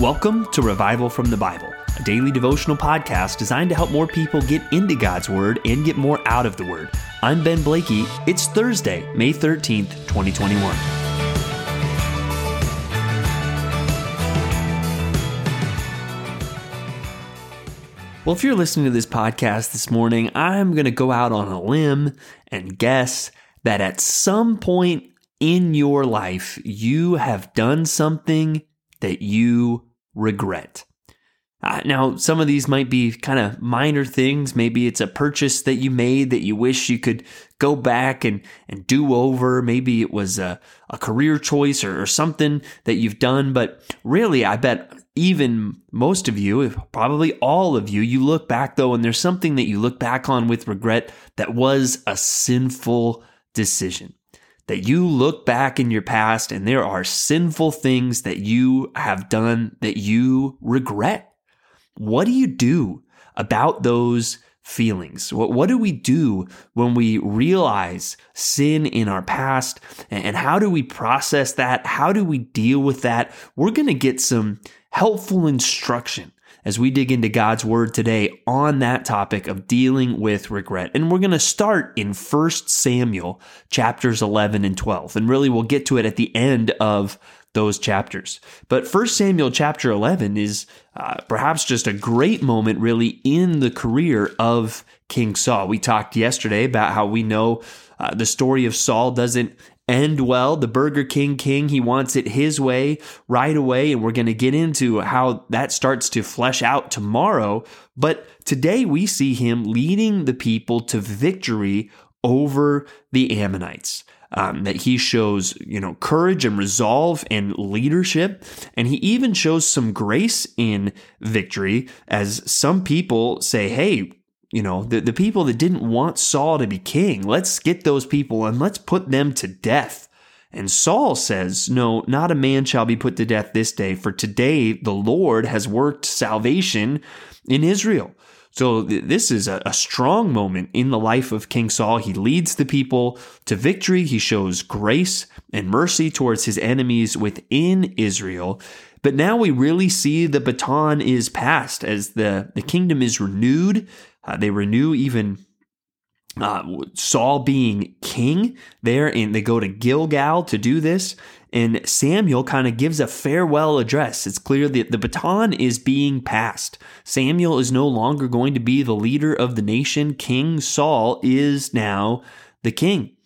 Welcome to Revival from the Bible, a daily devotional podcast designed to help more people get into God's Word and get more out of the Word. I'm Ben Blakey. It's Thursday, May 13th, 2021. Well, if you're listening to this podcast this morning, I'm going to go out on a limb and guess that at some point in your life, you have done something that you regret. Uh, now, some of these might be kind of minor things. Maybe it's a purchase that you made that you wish you could go back and, and do over. Maybe it was a, a career choice or, or something that you've done. But really, I bet even most of you, if probably all of you, you look back though, and there's something that you look back on with regret that was a sinful decision that you look back in your past and there are sinful things that you have done that you regret. What do you do about those feelings? What, what do we do when we realize sin in our past? And how do we process that? How do we deal with that? We're going to get some helpful instruction as we dig into God's word today on that topic of dealing with regret. And we're going to start in 1 Samuel chapters 11 and 12. And really we'll get to it at the end of those chapters. But 1 Samuel chapter 11 is uh, perhaps just a great moment really in the career of King Saul. We talked yesterday about how we know uh, the story of Saul doesn't end well. The Burger King King, he wants it his way right away. And we're going to get into how that starts to flesh out tomorrow. But today we see him leading the people to victory over the Ammonites. Um, that he shows, you know, courage and resolve and leadership. And he even shows some grace in victory as some people say, Hey, you know, the, the people that didn't want Saul to be king, let's get those people and let's put them to death. And Saul says, No, not a man shall be put to death this day, for today the Lord has worked salvation in Israel. So th- this is a, a strong moment in the life of King Saul. He leads the people to victory. He shows grace and mercy towards his enemies within Israel. But now we really see the baton is passed as the, the kingdom is renewed uh, they renew even uh, Saul being king there, and they go to Gilgal to do this. And Samuel kind of gives a farewell address. It's clear that the baton is being passed. Samuel is no longer going to be the leader of the nation. King Saul is now the king.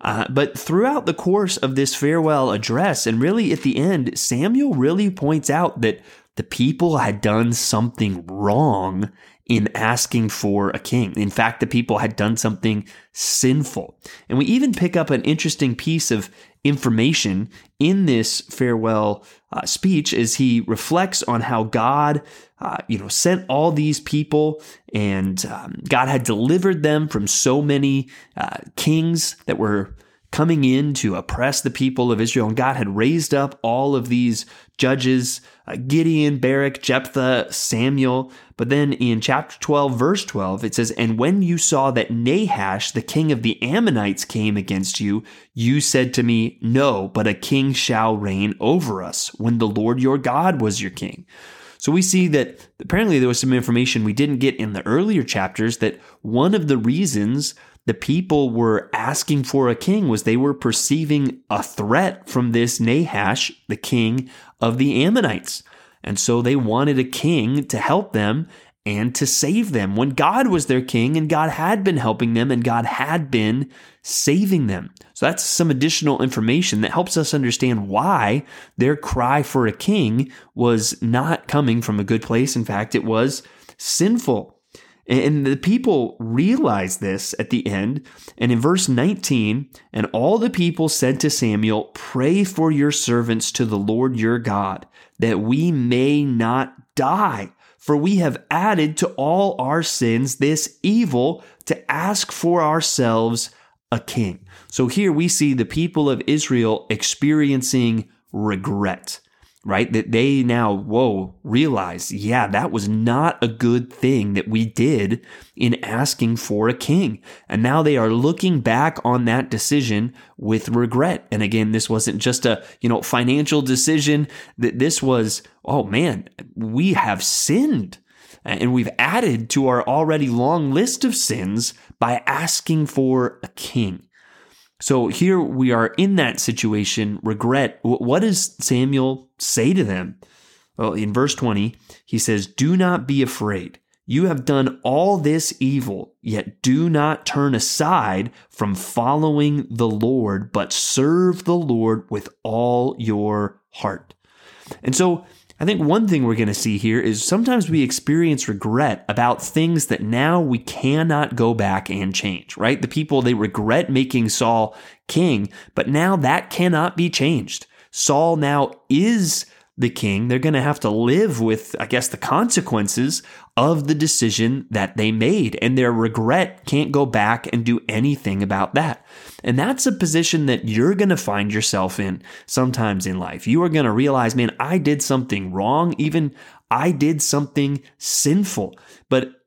Uh, but throughout the course of this farewell address, and really at the end, Samuel really points out that the people had done something wrong in asking for a king. In fact, the people had done something sinful. And we even pick up an interesting piece of information in this farewell uh, speech as he reflects on how God, uh, you know, sent all these people and um, God had delivered them from so many uh, kings that were coming in to oppress the people of Israel. And God had raised up all of these judges uh, Gideon, Barak, Jephthah, Samuel. But then in chapter 12, verse 12, it says, And when you saw that Nahash, the king of the Ammonites, came against you, you said to me, No, but a king shall reign over us when the Lord your God was your king. So we see that apparently there was some information we didn't get in the earlier chapters that one of the reasons the people were asking for a king was they were perceiving a threat from this Nahash, the king of the Ammonites. And so they wanted a king to help them and to save them when God was their king and God had been helping them and God had been saving them. So that's some additional information that helps us understand why their cry for a king was not coming from a good place. In fact, it was sinful. And the people realized this at the end. And in verse 19, and all the people said to Samuel, Pray for your servants to the Lord your God, that we may not die. For we have added to all our sins this evil to ask for ourselves a king. So here we see the people of Israel experiencing regret. Right? That they now, whoa, realize, yeah, that was not a good thing that we did in asking for a king. And now they are looking back on that decision with regret. And again, this wasn't just a, you know, financial decision that this was, oh man, we have sinned and we've added to our already long list of sins by asking for a king. So here we are in that situation, regret. What does Samuel say to them? Well, in verse 20, he says, Do not be afraid. You have done all this evil, yet do not turn aside from following the Lord, but serve the Lord with all your heart. And so I think one thing we're going to see here is sometimes we experience regret about things that now we cannot go back and change, right? The people, they regret making Saul king, but now that cannot be changed. Saul now is the king, they're going to have to live with, I guess, the consequences of the decision that they made. And their regret can't go back and do anything about that. And that's a position that you're going to find yourself in sometimes in life. You are going to realize, man, I did something wrong. Even I did something sinful. But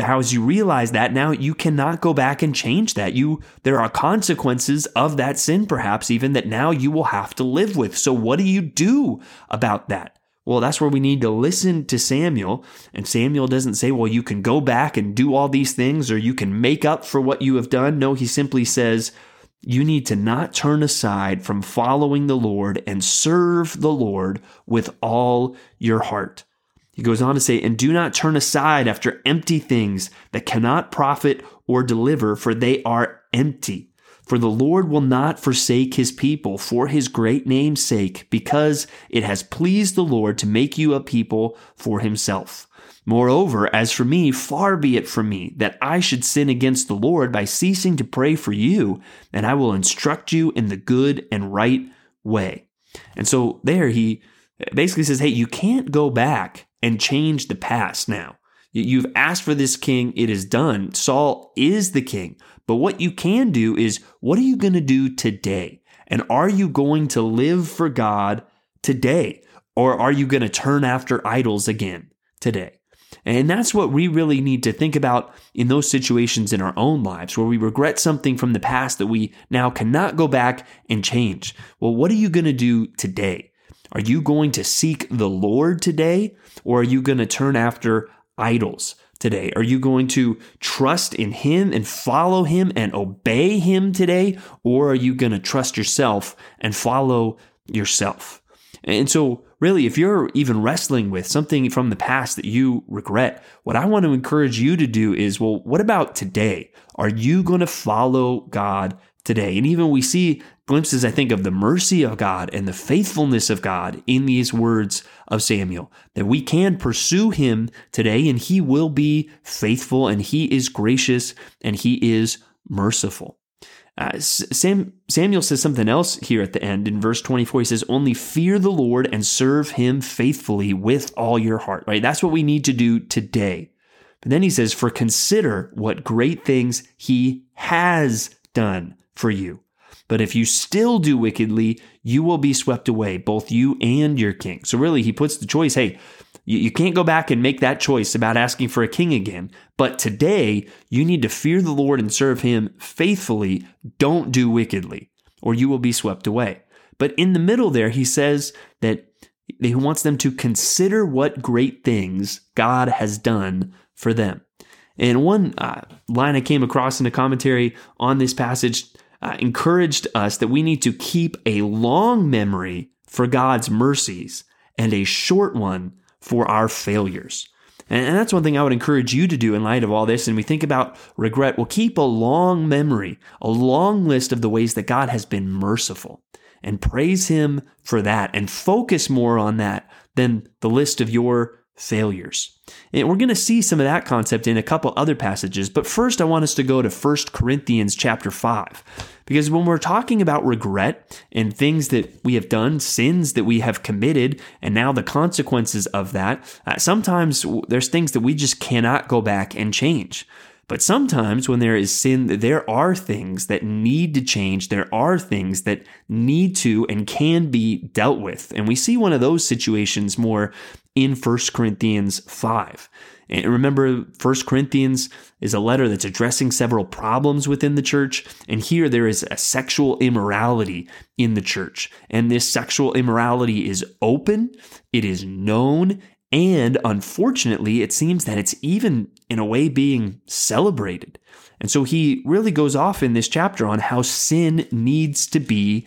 how as you realize that now you cannot go back and change that. You there are consequences of that sin perhaps even that now you will have to live with. So what do you do about that? Well that's where we need to listen to Samuel. And Samuel doesn't say well you can go back and do all these things or you can make up for what you have done. No he simply says you need to not turn aside from following the Lord and serve the Lord with all your heart he goes on to say, And do not turn aside after empty things that cannot profit or deliver, for they are empty. For the Lord will not forsake his people for his great name's sake, because it has pleased the Lord to make you a people for himself. Moreover, as for me, far be it from me that I should sin against the Lord by ceasing to pray for you, and I will instruct you in the good and right way. And so there he basically says, Hey, you can't go back and change the past now. You've asked for this king, it is done. Saul is the king. But what you can do is, what are you going to do today? And are you going to live for God today? Or are you going to turn after idols again today? And that's what we really need to think about in those situations in our own lives where we regret something from the past that we now cannot go back and change. Well, what are you going to do today? Are you going to seek the Lord today or are you going to turn after idols today? Are you going to trust in Him and follow Him and obey Him today or are you going to trust yourself and follow yourself? And so, really, if you're even wrestling with something from the past that you regret, what I want to encourage you to do is well, what about today? Are you going to follow God today? And even we see glimpses, I think, of the mercy of God and the faithfulness of God in these words of Samuel, that we can pursue him today and he will be faithful and he is gracious and he is merciful. Uh, Sam, Samuel says something else here at the end in verse 24. He says, Only fear the Lord and serve him faithfully with all your heart, right? That's what we need to do today. But then he says, For consider what great things he has done for you. But if you still do wickedly, you will be swept away, both you and your king. So really, he puts the choice hey, you, can't go back and make that choice about asking for a king again. But today, you need to fear the Lord and serve him faithfully. Don't do wickedly, or you will be swept away. But in the middle there, he says that he wants them to consider what great things God has done for them. And one uh, line I came across in a commentary on this passage uh, encouraged us that we need to keep a long memory for God's mercies and a short one for our failures. And that's one thing I would encourage you to do in light of all this. And we think about regret. Well, keep a long memory, a long list of the ways that God has been merciful and praise Him for that and focus more on that than the list of your failures. And we're going to see some of that concept in a couple other passages, but first I want us to go to 1 Corinthians chapter 5. Because when we're talking about regret and things that we have done, sins that we have committed, and now the consequences of that, uh, sometimes there's things that we just cannot go back and change. But sometimes when there is sin, there are things that need to change. There are things that need to and can be dealt with. And we see one of those situations more in 1 Corinthians 5. And remember, 1 Corinthians is a letter that's addressing several problems within the church. And here there is a sexual immorality in the church. And this sexual immorality is open, it is known, and unfortunately, it seems that it's even in a way being celebrated. And so he really goes off in this chapter on how sin needs to be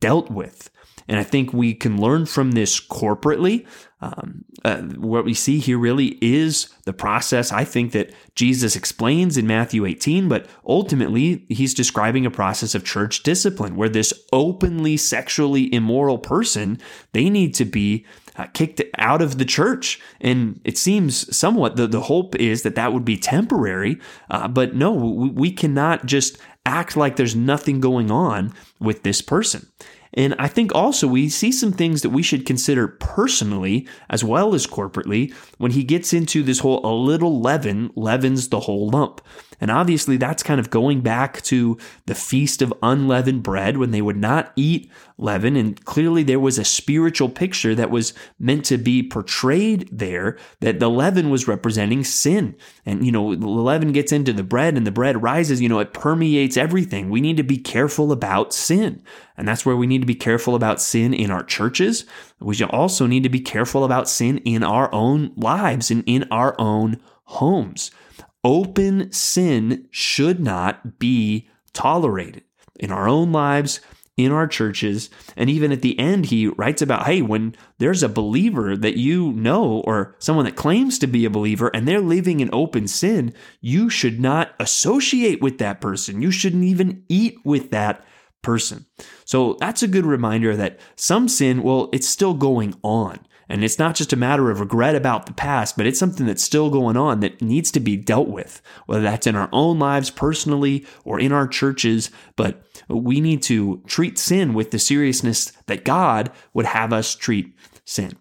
dealt with. And I think we can learn from this corporately. Um, uh, what we see here really is the process I think that Jesus explains in Matthew 18, but ultimately he's describing a process of church discipline where this openly sexually immoral person, they need to be uh, kicked out of the church. And it seems somewhat the, the hope is that that would be temporary. Uh, but no, we, we cannot just act like there's nothing going on with this person. And I think also we see some things that we should consider personally as well as corporately when he gets into this whole a little leaven leavens the whole lump. And obviously that's kind of going back to the feast of unleavened bread when they would not eat leaven. And clearly there was a spiritual picture that was meant to be portrayed there that the leaven was representing sin. And, you know, the leaven gets into the bread and the bread rises, you know, it permeates everything. We need to be careful about sin. And that's where we need to be careful about sin in our churches. We also need to be careful about sin in our own lives and in our own homes. Open sin should not be tolerated in our own lives, in our churches. And even at the end, he writes about hey, when there's a believer that you know or someone that claims to be a believer and they're living in open sin, you should not associate with that person. You shouldn't even eat with that person. So that's a good reminder that some sin, well, it's still going on. And it's not just a matter of regret about the past, but it's something that's still going on that needs to be dealt with, whether that's in our own lives personally or in our churches. But we need to treat sin with the seriousness that God would have us treat sin.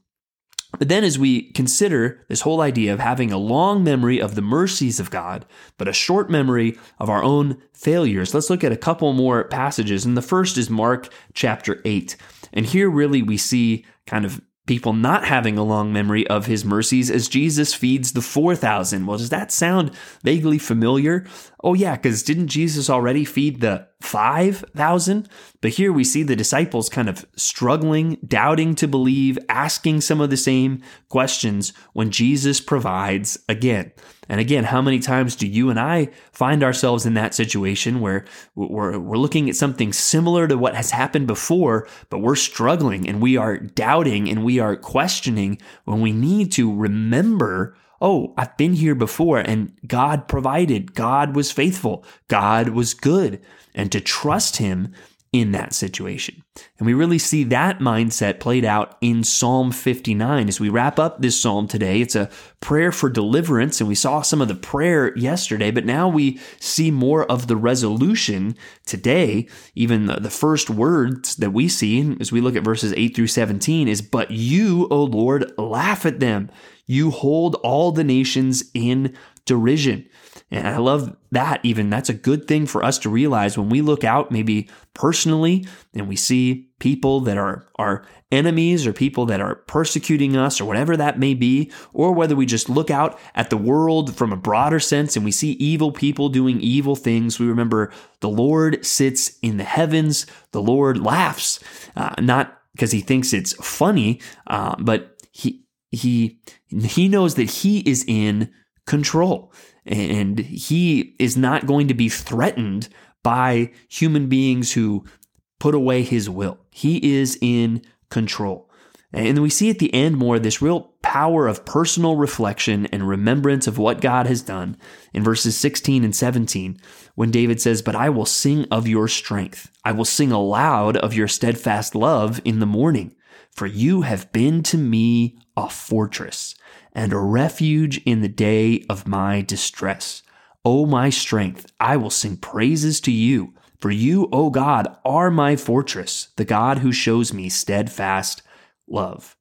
But then, as we consider this whole idea of having a long memory of the mercies of God, but a short memory of our own failures, let's look at a couple more passages. And the first is Mark chapter 8. And here, really, we see kind of people not having a long memory of his mercies as Jesus feeds the 4,000. Well, does that sound vaguely familiar? Oh, yeah, because didn't Jesus already feed the 5,000? But here we see the disciples kind of struggling, doubting to believe, asking some of the same questions when Jesus provides again. And again, how many times do you and I find ourselves in that situation where we're, we're looking at something similar to what has happened before, but we're struggling and we are doubting and we are questioning when we need to remember oh, I've been here before and God provided, God was faithful, God was good, and to trust Him in that situation. And we really see that mindset played out in Psalm 59. As we wrap up this psalm today, it's a prayer for deliverance, and we saw some of the prayer yesterday, but now we see more of the resolution today. Even the first words that we see as we look at verses 8 through 17 is, But you, O Lord, laugh at them. You hold all the nations in derision. And I love that even. That's a good thing for us to realize when we look out, maybe personally, and we see people that are our enemies or people that are persecuting us or whatever that may be, or whether we just look out at the world from a broader sense and we see evil people doing evil things. We remember the Lord sits in the heavens, the Lord laughs, uh, not because he thinks it's funny, uh, but he he he knows that he is in control and he is not going to be threatened by human beings who put away his will. He is in control. And we see at the end more this real power of personal reflection and remembrance of what God has done in verses 16 and 17 when David says, But I will sing of your strength. I will sing aloud of your steadfast love in the morning, for you have been to me a fortress and a refuge in the day of my distress. O my strength, I will sing praises to you. For you, O God, are my fortress, the God who shows me steadfast love.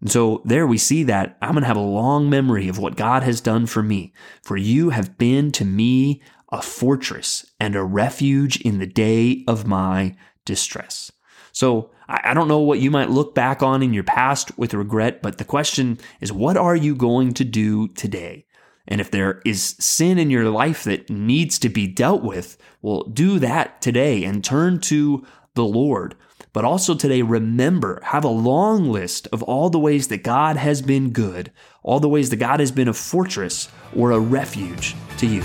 And so there we see that I'm going to have a long memory of what God has done for me. For you have been to me a fortress and a refuge in the day of my distress. So I don't know what you might look back on in your past with regret, but the question is, what are you going to do today? And if there is sin in your life that needs to be dealt with, well, do that today and turn to the Lord. But also today, remember, have a long list of all the ways that God has been good, all the ways that God has been a fortress or a refuge to you.